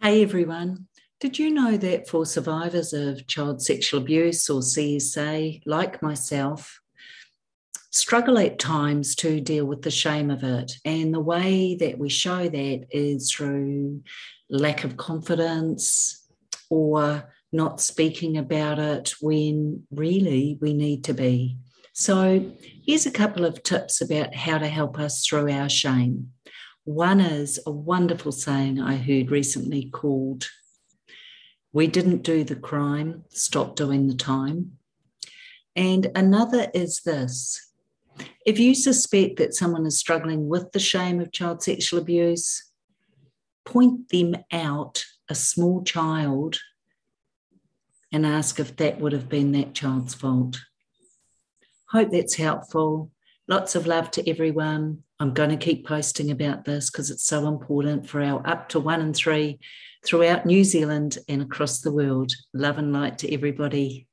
Hey everyone. Did you know that for survivors of child sexual abuse or CSA, like myself, struggle at times to deal with the shame of it? And the way that we show that is through lack of confidence or not speaking about it when really we need to be. So, here's a couple of tips about how to help us through our shame. One is a wonderful saying I heard recently called, We didn't do the crime, stop doing the time. And another is this if you suspect that someone is struggling with the shame of child sexual abuse, point them out a small child and ask if that would have been that child's fault. Hope that's helpful. Lots of love to everyone. I'm going to keep posting about this because it's so important for our up to one and three throughout New Zealand and across the world. Love and light to everybody.